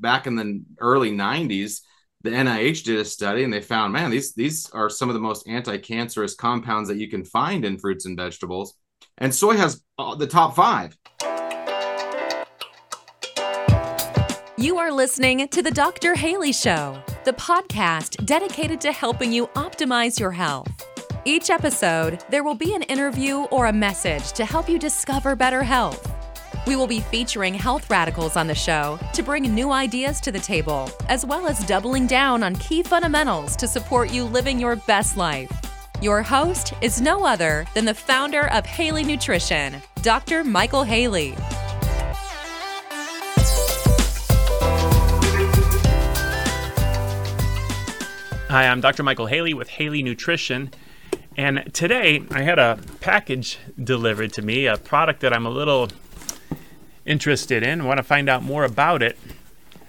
back in the early 90s, the NIH did a study and they found, man, these these are some of the most anti-cancerous compounds that you can find in fruits and vegetables. And soy has the top five. You are listening to the Dr. Haley Show, the podcast dedicated to helping you optimize your health. Each episode, there will be an interview or a message to help you discover better health. We will be featuring health radicals on the show to bring new ideas to the table, as well as doubling down on key fundamentals to support you living your best life. Your host is no other than the founder of Haley Nutrition, Dr. Michael Haley. Hi, I'm Dr. Michael Haley with Haley Nutrition. And today I had a package delivered to me, a product that I'm a little interested in, want to find out more about it.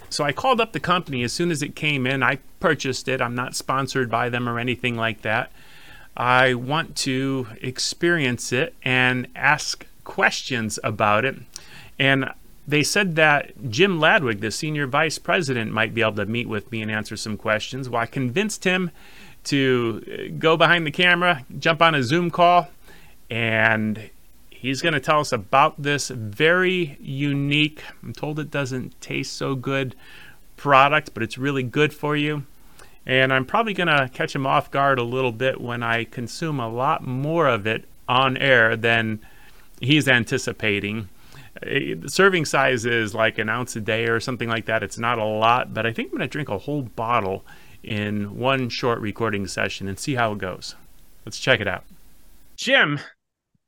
So I called up the company as soon as it came in. I purchased it. I'm not sponsored by them or anything like that. I want to experience it and ask questions about it. And they said that Jim Ladwig, the senior vice president, might be able to meet with me and answer some questions. Well, I convinced him to uh, go behind the camera, jump on a Zoom call, and He's going to tell us about this very unique, I'm told it doesn't taste so good product, but it's really good for you. And I'm probably going to catch him off guard a little bit when I consume a lot more of it on air than he's anticipating. The serving size is like an ounce a day or something like that. It's not a lot, but I think I'm going to drink a whole bottle in one short recording session and see how it goes. Let's check it out. Jim,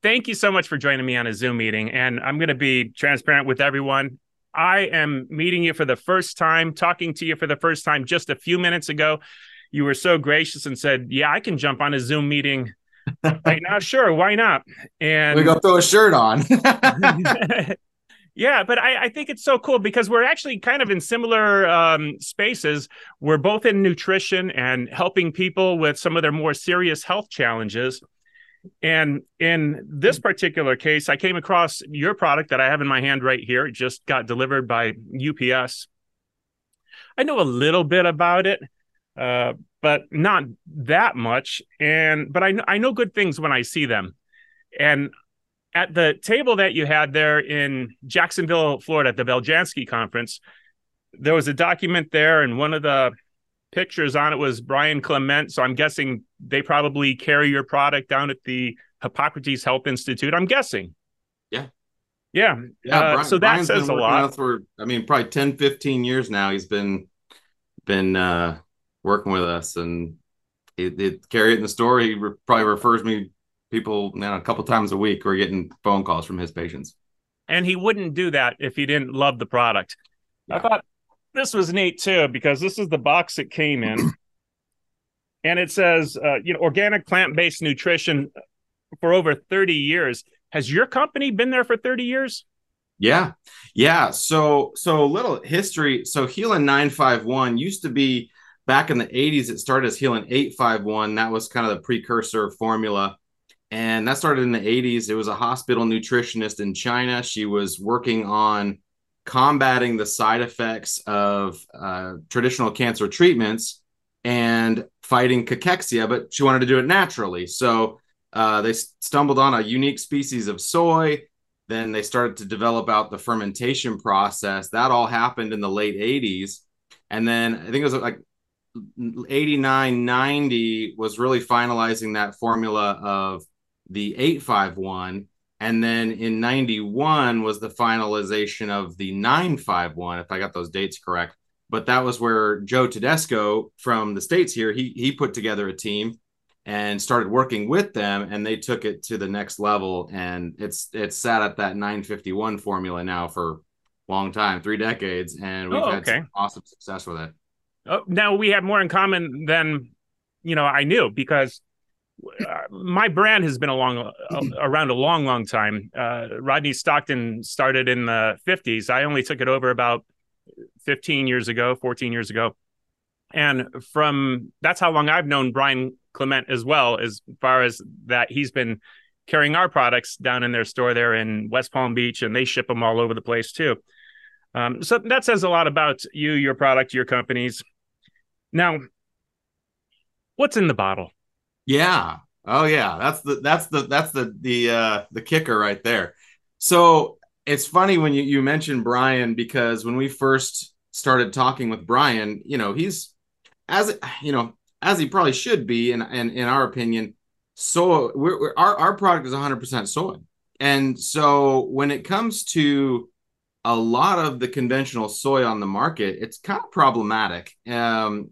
thank you so much for joining me on a Zoom meeting. And I'm going to be transparent with everyone. I am meeting you for the first time, talking to you for the first time just a few minutes ago. You were so gracious and said, Yeah, I can jump on a Zoom meeting right now. Sure, why not? And we go throw a shirt on. yeah, but I, I, think it's so cool because we're actually kind of in similar um, spaces. We're both in nutrition and helping people with some of their more serious health challenges. And in this particular case, I came across your product that I have in my hand right here. It just got delivered by UPS. I know a little bit about it, uh, but not that much. And but I know I know good things when I see them. And at the table that you had there in Jacksonville, Florida, at the Beljansky conference, there was a document there, and one of the pictures on it was Brian Clement. So I'm guessing they probably carry your product down at the Hippocrates Health Institute. I'm guessing. Yeah. Yeah. Yeah. Uh, Brian, so that Brian's says a lot. For, I mean, probably 10, 15 years now, he's been, been, uh, working with us and it, it carry it in the store. He re- probably refers me people you know, a couple times a week. We're getting phone calls from his patients. And he wouldn't do that if he didn't love the product. Yeah. I thought this was neat too because this is the box it came in, and it says, uh, you know, organic plant based nutrition for over thirty years. Has your company been there for thirty years? Yeah, yeah. So, so little history. So, Haelan nine five one used to be back in the '80s. It started as Haelan eight five one. That was kind of the precursor formula and that started in the 80s. It was a hospital nutritionist in China. She was working on combating the side effects of uh, traditional cancer treatments and fighting cachexia, but she wanted to do it naturally. So uh, they stumbled on a unique species of soy. Then they started to develop out the fermentation process. That all happened in the late 80s. And then I think it was like 89, 90 was really finalizing that formula of the 851 and then in 91 was the finalization of the 951, if I got those dates correct. But that was where Joe Tedesco from the States here, he, he put together a team and started working with them and they took it to the next level. And it's it's sat at that 951 formula now for a long time, three decades. And we've oh, okay. had awesome success with it. Oh, now we have more in common than you know I knew because my brand has been uh, around a long, long time. Uh, Rodney Stockton started in the 50s. I only took it over about 15 years ago, 14 years ago. And from that's how long I've known Brian Clement as well, as far as that he's been carrying our products down in their store there in West Palm Beach, and they ship them all over the place too. Um, so that says a lot about you, your product, your companies. Now, what's in the bottle? Yeah. Oh yeah. That's the that's the that's the the uh the kicker right there. So it's funny when you, you mentioned Brian because when we first started talking with Brian, you know, he's as you know, as he probably should be, and in, in, in our opinion, so we're, we're, our our product is 100% soy, and so when it comes to a lot of the conventional soy on the market, it's kind of problematic. Um,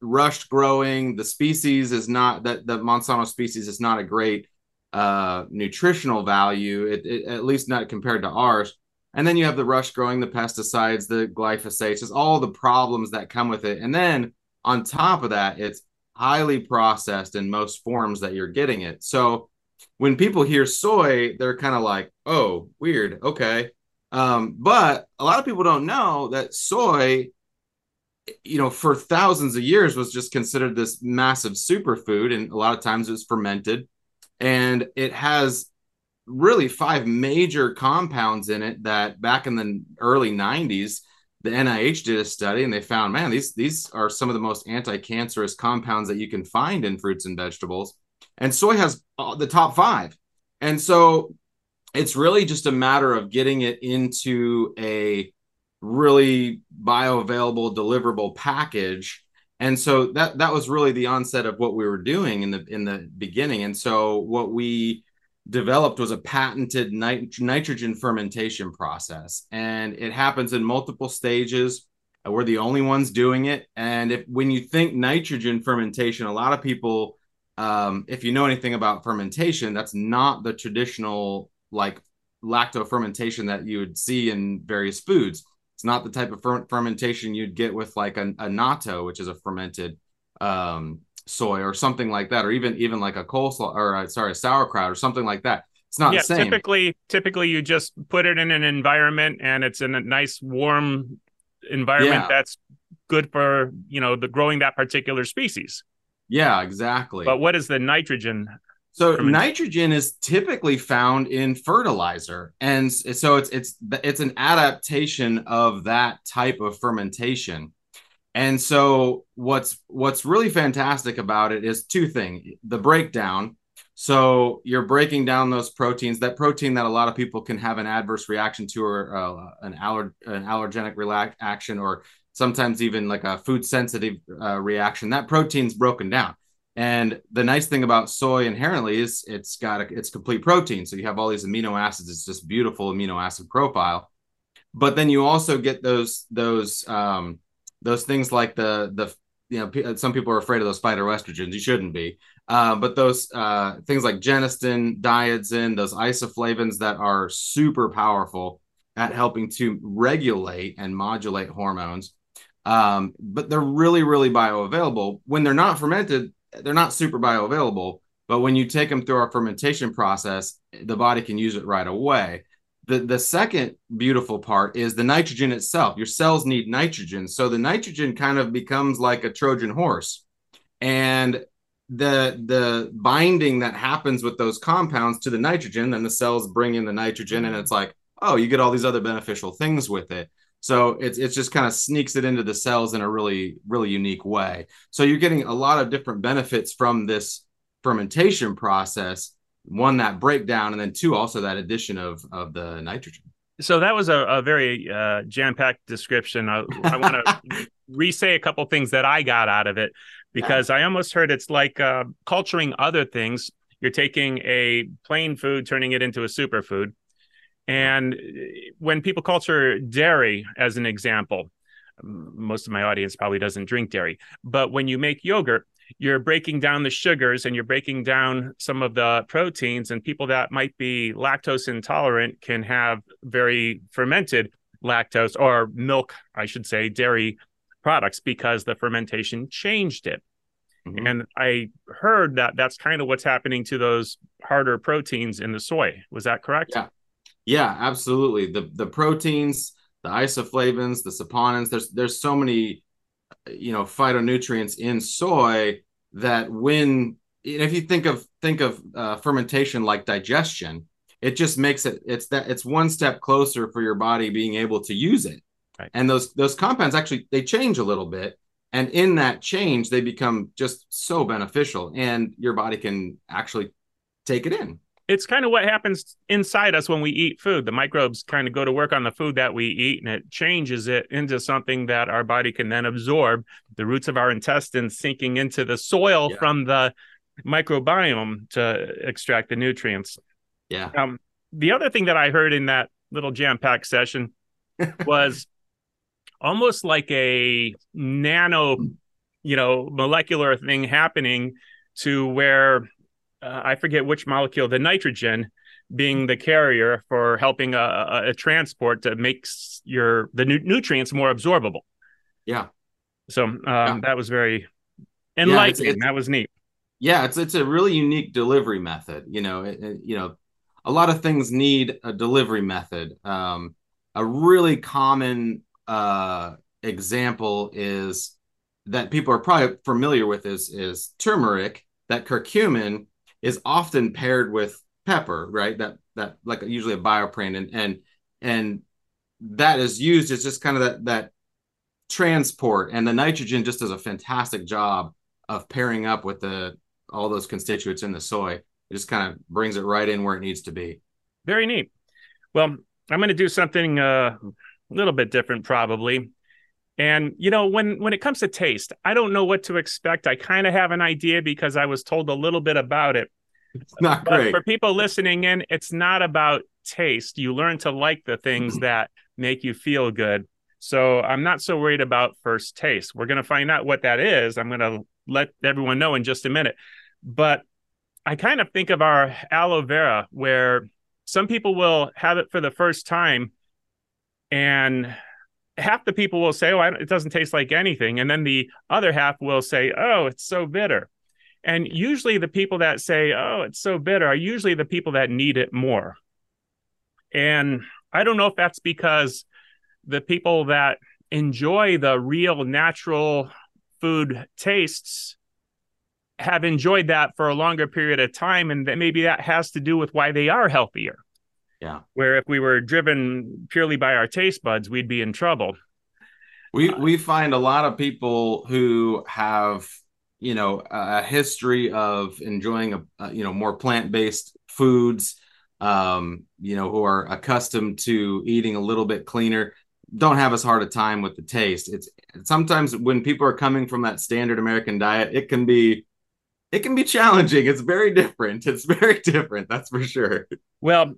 rushed growing, the species is not that the Monsanto species is not a great uh, nutritional value, it, it, at least not compared to ours. And then you have the rush growing, the pesticides, the glyphosates, just all the problems that come with it. And then on top of that, it's highly processed in most forms that you're getting it. So when people hear soy, they're kind of like, oh, weird. Okay. Um, but a lot of people don't know that soy, you know, for thousands of years was just considered this massive superfood. And a lot of times it was fermented and it has really five major compounds in it that back in the early 90s the NIH did a study and they found man these these are some of the most anti-cancerous compounds that you can find in fruits and vegetables and soy has the top 5 and so it's really just a matter of getting it into a really bioavailable deliverable package. And so that that was really the onset of what we were doing in the in the beginning. And so what we developed was a patented nit- nitrogen fermentation process. And it happens in multiple stages. We're the only ones doing it. And if when you think nitrogen fermentation a lot of people um, if you know anything about fermentation that's not the traditional like lacto fermentation that you would see in various foods it's not the type of fer- fermentation you'd get with like a, a natto, which is a fermented um, soy or something like that, or even even like a coleslaw or a, uh, sorry, a sauerkraut or something like that. It's not yeah, the same. Typically, typically you just put it in an environment and it's in a nice warm environment yeah. that's good for you know the growing that particular species. Yeah, exactly. But what is the nitrogen so nitrogen is typically found in fertilizer, and so it's it's it's an adaptation of that type of fermentation. And so what's what's really fantastic about it is two things: the breakdown. So you're breaking down those proteins. That protein that a lot of people can have an adverse reaction to, or uh, an aller an allergenic reaction, or sometimes even like a food sensitive uh, reaction. That protein's broken down. And the nice thing about soy inherently is it's got a, it's complete protein. So you have all these amino acids. It's just beautiful amino acid profile. But then you also get those those um, those things like the the you know some people are afraid of those phytoestrogens. You shouldn't be. Uh, but those uh, things like genistein, daidzein, those isoflavones that are super powerful at helping to regulate and modulate hormones. Um, but they're really, really bioavailable. When they're not fermented, they're not super bioavailable, but when you take them through our fermentation process, the body can use it right away. The, the second beautiful part is the nitrogen itself. Your cells need nitrogen. So the nitrogen kind of becomes like a Trojan horse. And the the binding that happens with those compounds to the nitrogen, then the cells bring in the nitrogen, and it's like, oh, you get all these other beneficial things with it. So it's it's just kind of sneaks it into the cells in a really really unique way. So you're getting a lot of different benefits from this fermentation process. One that breakdown, and then two also that addition of of the nitrogen. So that was a, a very uh, jam packed description. I, I want to re-say a couple things that I got out of it because yeah. I almost heard it's like uh, culturing other things. You're taking a plain food, turning it into a superfood and when people culture dairy, as an example, most of my audience probably doesn't drink dairy, but when you make yogurt, you're breaking down the sugars and you're breaking down some of the proteins, and people that might be lactose intolerant can have very fermented lactose or milk, I should say, dairy products because the fermentation changed it. Mm-hmm. And I heard that that's kind of what's happening to those harder proteins in the soy. Was that correct? Yeah. Yeah, absolutely. The the proteins, the isoflavones, the saponins. There's there's so many, you know, phytonutrients in soy that when if you think of think of uh, fermentation like digestion, it just makes it it's that it's one step closer for your body being able to use it. Right. And those those compounds actually they change a little bit. And in that change, they become just so beneficial, and your body can actually take it in it's kind of what happens inside us when we eat food. The microbes kind of go to work on the food that we eat and it changes it into something that our body can then absorb. The roots of our intestines sinking into the soil yeah. from the microbiome to extract the nutrients. Yeah. Um, the other thing that I heard in that little jam packed session was almost like a nano, you know, molecular thing happening to where uh, I forget which molecule, the nitrogen being the carrier for helping a, a, a transport to makes your the nu- nutrients more absorbable. Yeah. So um, yeah. that was very enlightening. Yeah, it's, it's, that was neat. Yeah, it's it's a really unique delivery method. You know, it, it, you know, a lot of things need a delivery method. Um, a really common uh, example is that people are probably familiar with is is turmeric. That curcumin is often paired with pepper, right? That that like usually a BioPerine and and and that is used as just kind of that that transport and the nitrogen just does a fantastic job of pairing up with the all those constituents in the soy. It just kind of brings it right in where it needs to be. Very neat. Well, I'm going to do something uh, a little bit different probably. And you know, when when it comes to taste, I don't know what to expect. I kind of have an idea because I was told a little bit about it. It's not but great. For people listening in, it's not about taste. You learn to like the things that make you feel good. So I'm not so worried about first taste. We're going to find out what that is. I'm going to let everyone know in just a minute. But I kind of think of our aloe vera where some people will have it for the first time and half the people will say, "Oh, it doesn't taste like anything," and then the other half will say, "Oh, it's so bitter." And usually, the people that say, "Oh, it's so bitter," are usually the people that need it more. And I don't know if that's because the people that enjoy the real natural food tastes have enjoyed that for a longer period of time and that maybe that has to do with why they are healthier yeah. Where if we were driven purely by our taste buds, we'd be in trouble. We we find a lot of people who have you know a history of enjoying a, a you know more plant based foods, um, you know who are accustomed to eating a little bit cleaner, don't have as hard a time with the taste. It's sometimes when people are coming from that standard American diet, it can be it can be challenging. It's very different. It's very different. That's for sure. Well,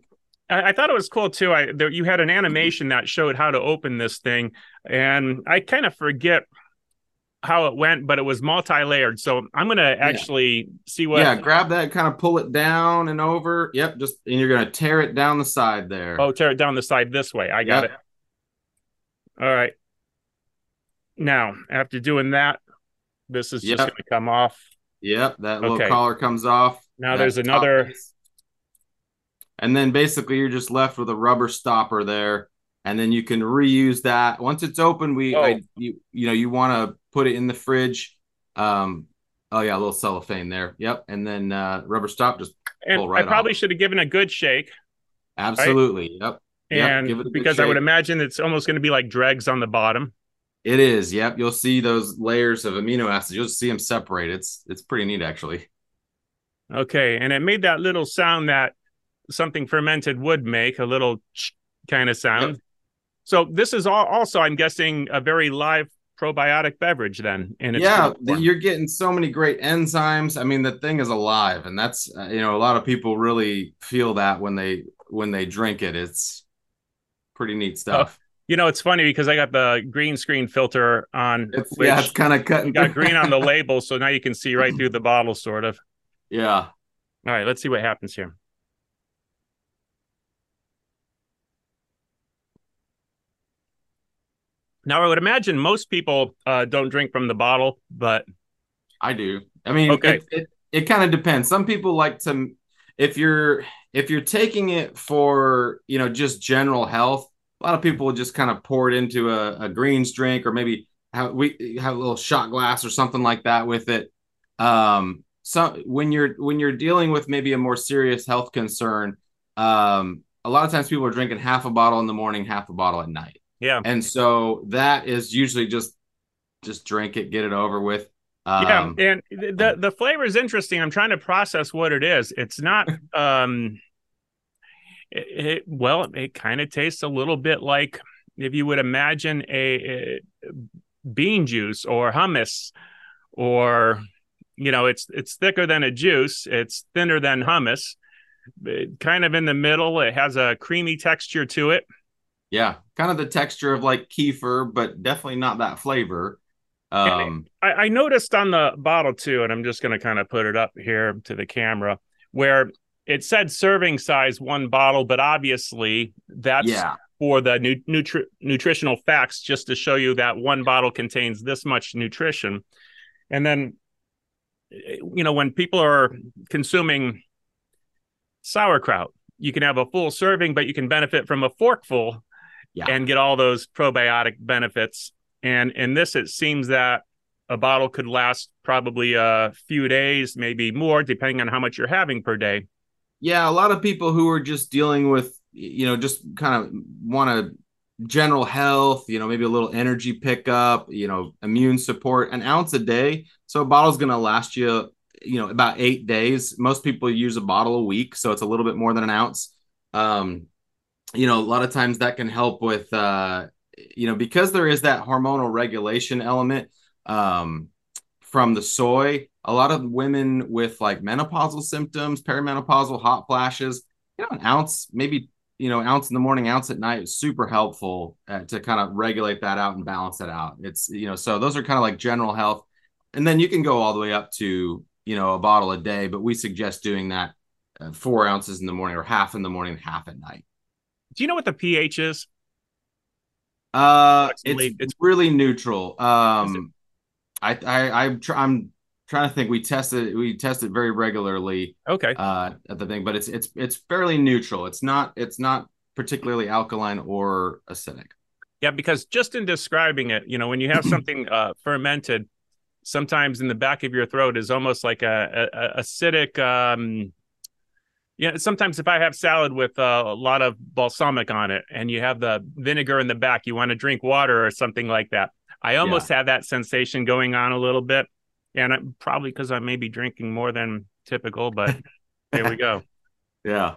I, I thought it was cool too. I there, you had an animation that showed how to open this thing, and I kind of forget how it went, but it was multi-layered. So I'm gonna actually yeah. see what. Yeah, grab that, kind of pull it down and over. Yep, just and you're gonna tear it down the side there. Oh, tear it down the side this way. I got yep. it. All right. Now, after doing that, this is just gonna come off. Yep, that little okay. collar comes off. Now there's another. Piece and then basically you're just left with a rubber stopper there. And then you can reuse that. Once it's open we oh. I, you, you know you want to put it in the fridge. Um oh yeah a little cellophane there. Yep. And then uh rubber stop just and right i probably off. should have given a good shake absolutely. Right? yep and yep, because i would imagine it's almost going to be like dregs on the bottom. It is. Yep. You'll see those layers of amino acids. You'll see them separate. It's it's pretty neat actually. Okay. And it made that little sound that something fermented would make a little kind of sound. Yep. So this is all also, I'm guessing, a very live probiotic beverage. Then, and yeah, you're getting so many great enzymes. I mean, the thing is alive, and that's uh, you know a lot of people really feel that when they when they drink it. It's pretty neat stuff. Oh, you know, it's funny because I got the green screen filter on. It's, yeah, it's kind of cutting. Got green on the label, so now you can see right through the bottle, sort of. Yeah. All right, let's see what happens here. Now, I would imagine most people uh, don't drink from the bottle, but I do. I mean, okay. it, it, it kind of depends. Some people like to, if you're if you're taking it for you know just general health, a lot of people will just kind of pour it into a, a greens drink or maybe have we have a little shot glass or something like that with it. Um, so when you're when you're dealing with maybe a more serious health concern, um, a lot of times people are drinking half a bottle in the morning, half a bottle at night Yeah. And so that is usually just just drink it, get it over with. Um, yeah, and the the flavor is interesting. I'm trying to process what it is. It's not um it, it well, it kind of tastes a little bit like if you would imagine a, a bean juice or hummus or you know, it's it's thicker than a juice, it's thinner than hummus. It, kind of in the middle, it has a creamy texture to it. Yeah, kind of the texture of like kefir, but definitely not that flavor. Um, I, I noticed on the bottle too, and I'm just going to kind of put it up here to the camera where it said serving size one bottle, but obviously that's yeah. for the nu- nutri- nutritional facts, just to show you that one bottle contains this much nutrition. And then, you know, when people are consuming sauerkraut, you can have a full serving, but you can benefit from a forkful yeah. and get all those probiotic benefits. And in this, it seems that a bottle could last probably a few days, maybe more, depending on how much you're having per day. Yeah, a lot of people who are just dealing with, you know, just kind of want a general health, you know, maybe a little energy pickup, you know, immune support, an ounce a day. So a bottle's going to last you, you know, about eight days. Most people use a bottle a week, so it's a little bit more than an ounce. Um, you know, a lot of times that can help with, uh, you know, because there is that hormonal regulation element um, from the soy. A lot of women with like menopausal symptoms, perimenopausal hot flashes, you know, an ounce, maybe you know, ounce in the morning, ounce at night is super helpful uh, to kind of regulate that out and balance that out. It's you know, so those are kind of like general health, and then you can go all the way up to you know a bottle a day, but we suggest doing that uh, four ounces in the morning or half in the morning, half at night. Do you know what the pH is? Uh, it's, it's really neutral. Um, I I I'm, tr- I'm trying to think. We tested we test it very regularly. Okay. Uh, at the thing, but it's it's it's fairly neutral. It's not it's not particularly alkaline or acidic. Yeah, because just in describing it, you know, when you have something uh, fermented, sometimes in the back of your throat is almost like a, a, a acidic um, yeah, sometimes if I have salad with uh, a lot of balsamic on it and you have the vinegar in the back, you want to drink water or something like that. I almost yeah. have that sensation going on a little bit. And I'm, probably because I may be drinking more than typical, but here we go. Yeah.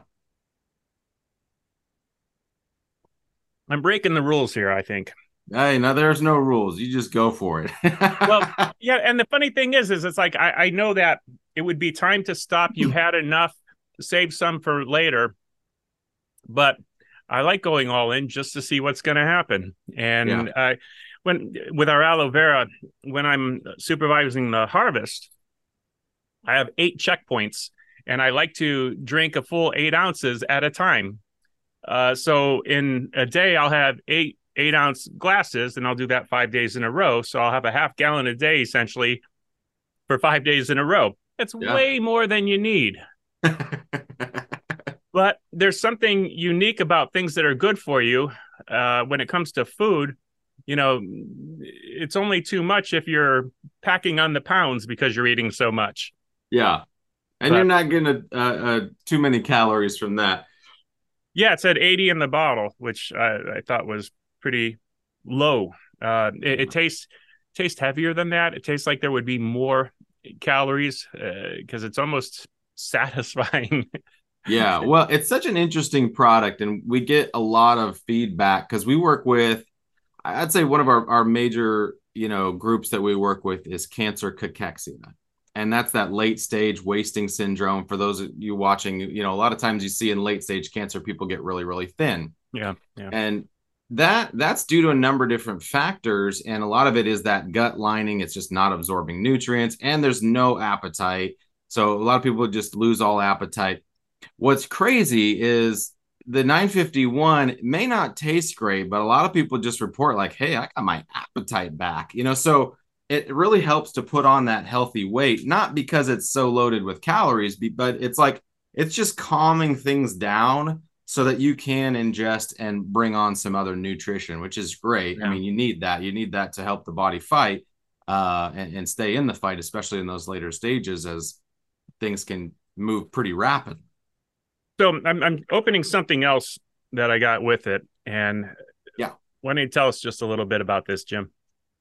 I'm breaking the rules here, I think. Hey, now there's no rules. You just go for it. well, yeah, and the funny thing is, is it's like I, I know that it would be time to stop. You had enough save some for later. But I like going all in just to see what's going to happen. And yeah. I, when with our aloe vera, when I'm supervising the harvest, I have eight checkpoints, and I like to drink a full eight ounces at a time. Uh, so in a day, I'll have eight eight ounce glasses, and I'll do that five days in a row. So I'll have a half gallon a day essentially for five days in a row. That's yeah. way more than you need. but there's something unique about things that are good for you uh, when it comes to food. You know, it's only too much if you're packing on the pounds because you're eating so much. Yeah, and but, you're not getting uh, uh, too many calories from that. Yeah, it said 80 in the bottle, which I, I thought was pretty low. Uh, it, it, tastes tastes heavier than that. It tastes like there would be more calories because uh, it's almost satisfying. Yeah, well, it's such an interesting product, and we get a lot of feedback because we work with. I'd say one of our, our major you know groups that we work with is cancer cachexia and that's that late stage wasting syndrome for those of you watching you know a lot of times you see in late stage cancer people get really really thin yeah, yeah. and that that's due to a number of different factors and a lot of it is that gut lining it's just not absorbing nutrients and there's no appetite so a lot of people just lose all appetite. What's crazy is the 951 may not taste great, but a lot of people just report like, "Hey, I got my appetite back." You know, so it really helps to put on that healthy weight, not because it's so loaded with calories, but it's like it's just calming things down so that you can ingest and bring on some other nutrition, which is great. Yeah. I mean, you need that. You need that to help the body fight uh, and, and stay in the fight, especially in those later stages as things can move pretty rapidly. So I'm, I'm opening something else that I got with it, and yeah, Why don't you tell us just a little bit about this, Jim?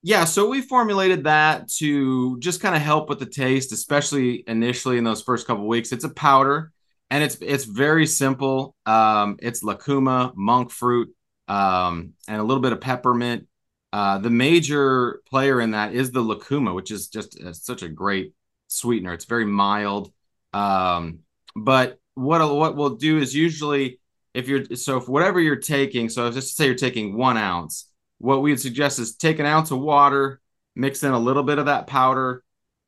Yeah, so we formulated that to just kind of help with the taste, especially initially in those first couple weeks. It's a powder, and it's it's very simple. Um, it's lucuma, monk fruit, um, and a little bit of peppermint. Uh, the major player in that is the lucuma, which is just uh, such a great sweetener. It's very mild. Um, but what what we'll do is usually if you're so if whatever you're taking, so just to say you're taking one ounce, what we'd suggest is take an ounce of water, mix in a little bit of that powder,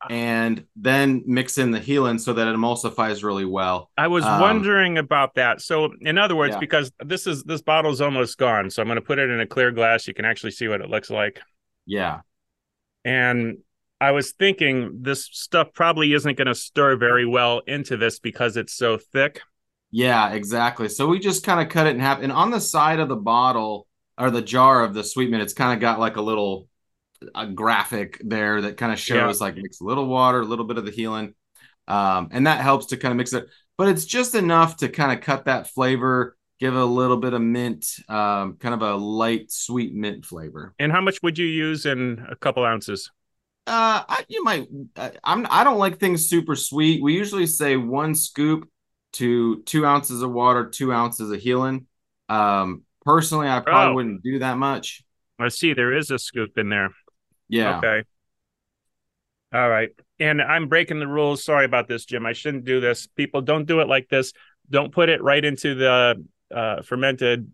and then mix in the Haelan so that it emulsifies really well. I was um, wondering about that. So, in other words, yeah. because this is this bottle's almost gone, so I'm going to put it in a clear glass. You can actually see what it looks like. Yeah. And I was thinking this stuff probably isn't going to stir very well into this because it's so thick. Yeah, exactly. So we just kind of cut it in half, and on the side of the bottle or the jar of the sweetman, it's kind of got like a little a graphic there that kind of shows yeah. like mix a little water, a little bit of the Haelan, um, and that helps to kind of mix it. But it's just enough to kind of cut that flavor, give a little bit of mint, um, kind of a light sweet mint flavor. And how much would you use in a couple ounces? Uh, I, you might. Uh, I'm. I don't like things super sweet. We usually say one scoop to two ounces of water, two ounces of Haelan. Um, personally, I probably oh. wouldn't do that much. I see there is a scoop in there. Yeah. Okay. All right. And I'm breaking the rules. Sorry about this, Jim. I shouldn't do this. People don't do it like this. Don't put it right into the uh, fermented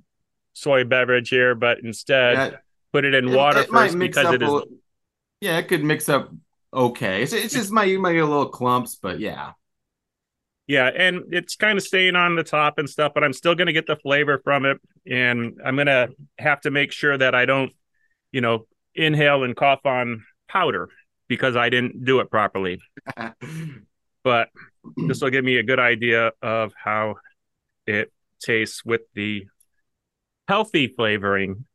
soy beverage here, but instead yeah. put it in it, water it first because it is. Little, yeah, it could mix up okay. It's, it's just might you might get a little clumps, but yeah. Yeah, and it's kind of staying on the top and stuff, but I'm still going to get the flavor from it, and I'm going to have to make sure that I don't, you know, inhale and cough on powder because I didn't do it properly. but this will give me a good idea of how it tastes with the healthy flavoring.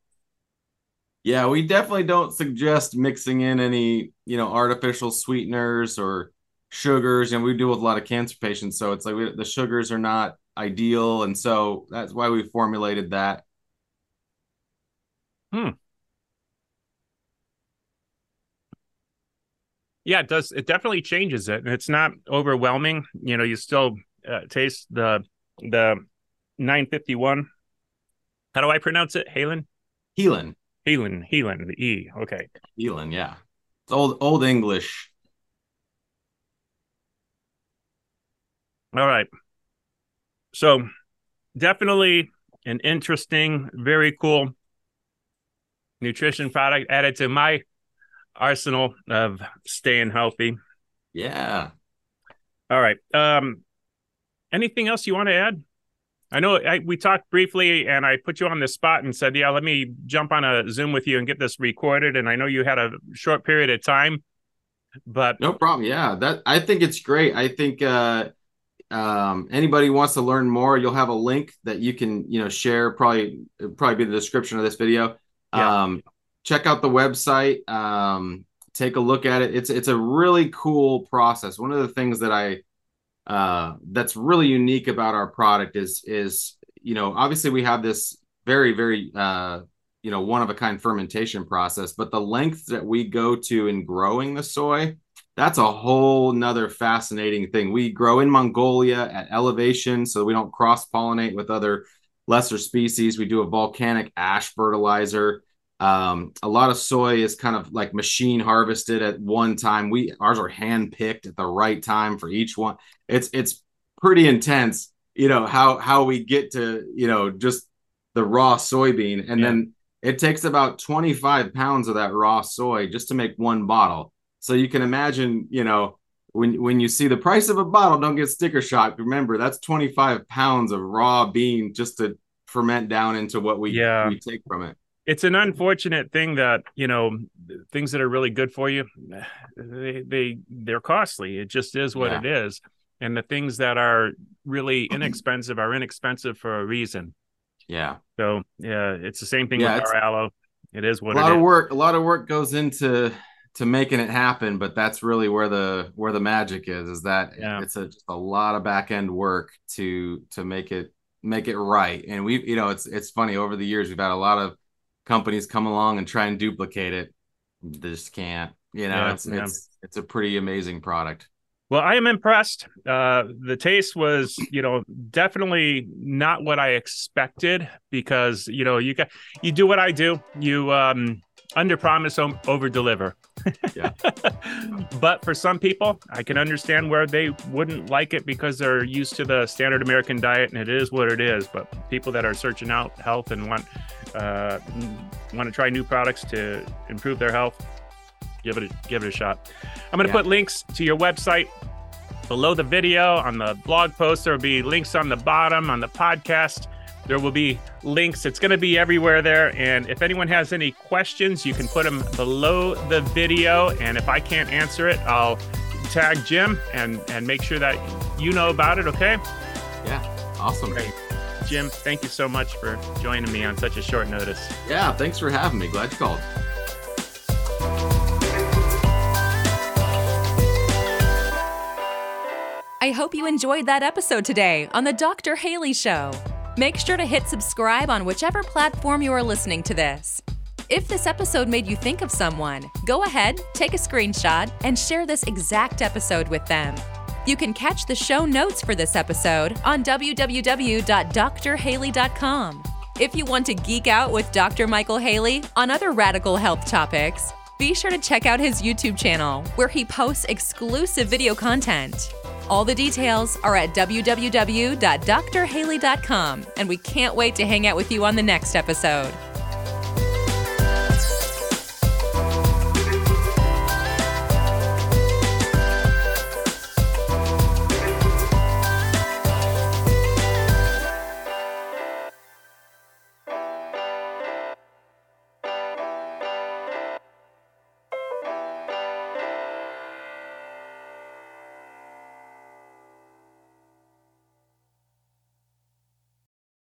Yeah, we definitely don't suggest mixing in any, you know, artificial sweeteners or sugars. And we deal with a lot of cancer patients, so it's like we, the sugars are not ideal, and so that's why we formulated that. Hmm. Yeah, it does. It definitely changes it. It's not overwhelming. You know, you still uh, taste the the 951. How do I pronounce it? Halen. Healing. Healing. Healing. The E. Okay. Healing. Yeah. It's old old English. All right. So, definitely an interesting, very cool nutrition product added to my arsenal of staying healthy. Yeah. All right. Um, anything else you want to add? I know I, we talked briefly, and I put you on the spot and said, "Yeah, let me jump on a Zoom with you and get this recorded." And I know you had a short period of time, but no problem. Yeah, that I think it's great. I think uh, um, anybody wants to learn more, you'll have a link that you can you know share. Probably probably be the description of this video. Yeah. Um, check out the website. Um, take a look at it. It's it's a really cool process. One of the things that I uh, that's really unique about our product is is you know obviously we have this very very uh, you know one of a kind fermentation process, but the length that we go to in growing the soy that's a whole nother fascinating thing. We grow in Mongolia at elevation, so we don't cross pollinate with other lesser species. We do a volcanic ash fertilizer. Um, a lot of soy is kind of like machine harvested at one time. We ours are hand picked at the right time for each one. It's it's pretty intense, you know, how how we get to, you know, just the raw soybean. And yeah. then it takes about 25 pounds of that raw soy just to make one bottle. So you can imagine, you know, when when you see the price of a bottle, don't get sticker shock. Remember, that's 25 pounds of raw bean just to ferment down into what we, yeah. we take from it it's an unfortunate thing that you know things that are really good for you they, they they're costly it just is what yeah. it is and the things that are really inexpensive are inexpensive for a reason yeah so yeah it's the same thing yeah, with our aloe it is what a lot of work a lot of work goes into to making it happen but that's really where the where the magic is is that yeah. it's a, just a lot of back end work to to make it make it right and we you know it's it's funny over the years we've had a lot of companies come along and try and duplicate it. They just can't. You know, Yeah, it's it's it's a pretty amazing product. Well, I am impressed. Uh, the taste was, you know, definitely not what I expected because, you know, you got you do what I do. You um, under promise, over deliver. Yeah. but for some people, I can understand where they wouldn't like it because they're used to the standard American diet, and it is what it is. But people that are searching out health and want uh, want to try new products to improve their health, give it a, give it a shot. I'm going to Yeah. put links to your website below the video on the blog post. There will be links on the bottom on the podcast. There will be links. It's going to be everywhere there. And if anyone has any questions, you can put them below the video. And if I can't answer it, I'll tag Jim and and make sure that you know about it. Okay, Yeah, awesome. Great. Jim. Thank you so much for joining me on such a short notice. Yeah, thanks for having me. Glad you called. I hope you enjoyed that episode today on The Dr. Haley Show. Make sure to hit subscribe on whichever platform you are listening to this. If this episode made you think of someone, go ahead, take a screenshot, and share this exact episode with them. You can catch the show notes for this episode on www.drhaley.com. If you want to geek out with Dr. Michael Haley on other radical health topics, be sure to check out his YouTube channel where he posts exclusive video content. All the details are at www.drhaley.com, and we can't wait to hang out with you on the next episode.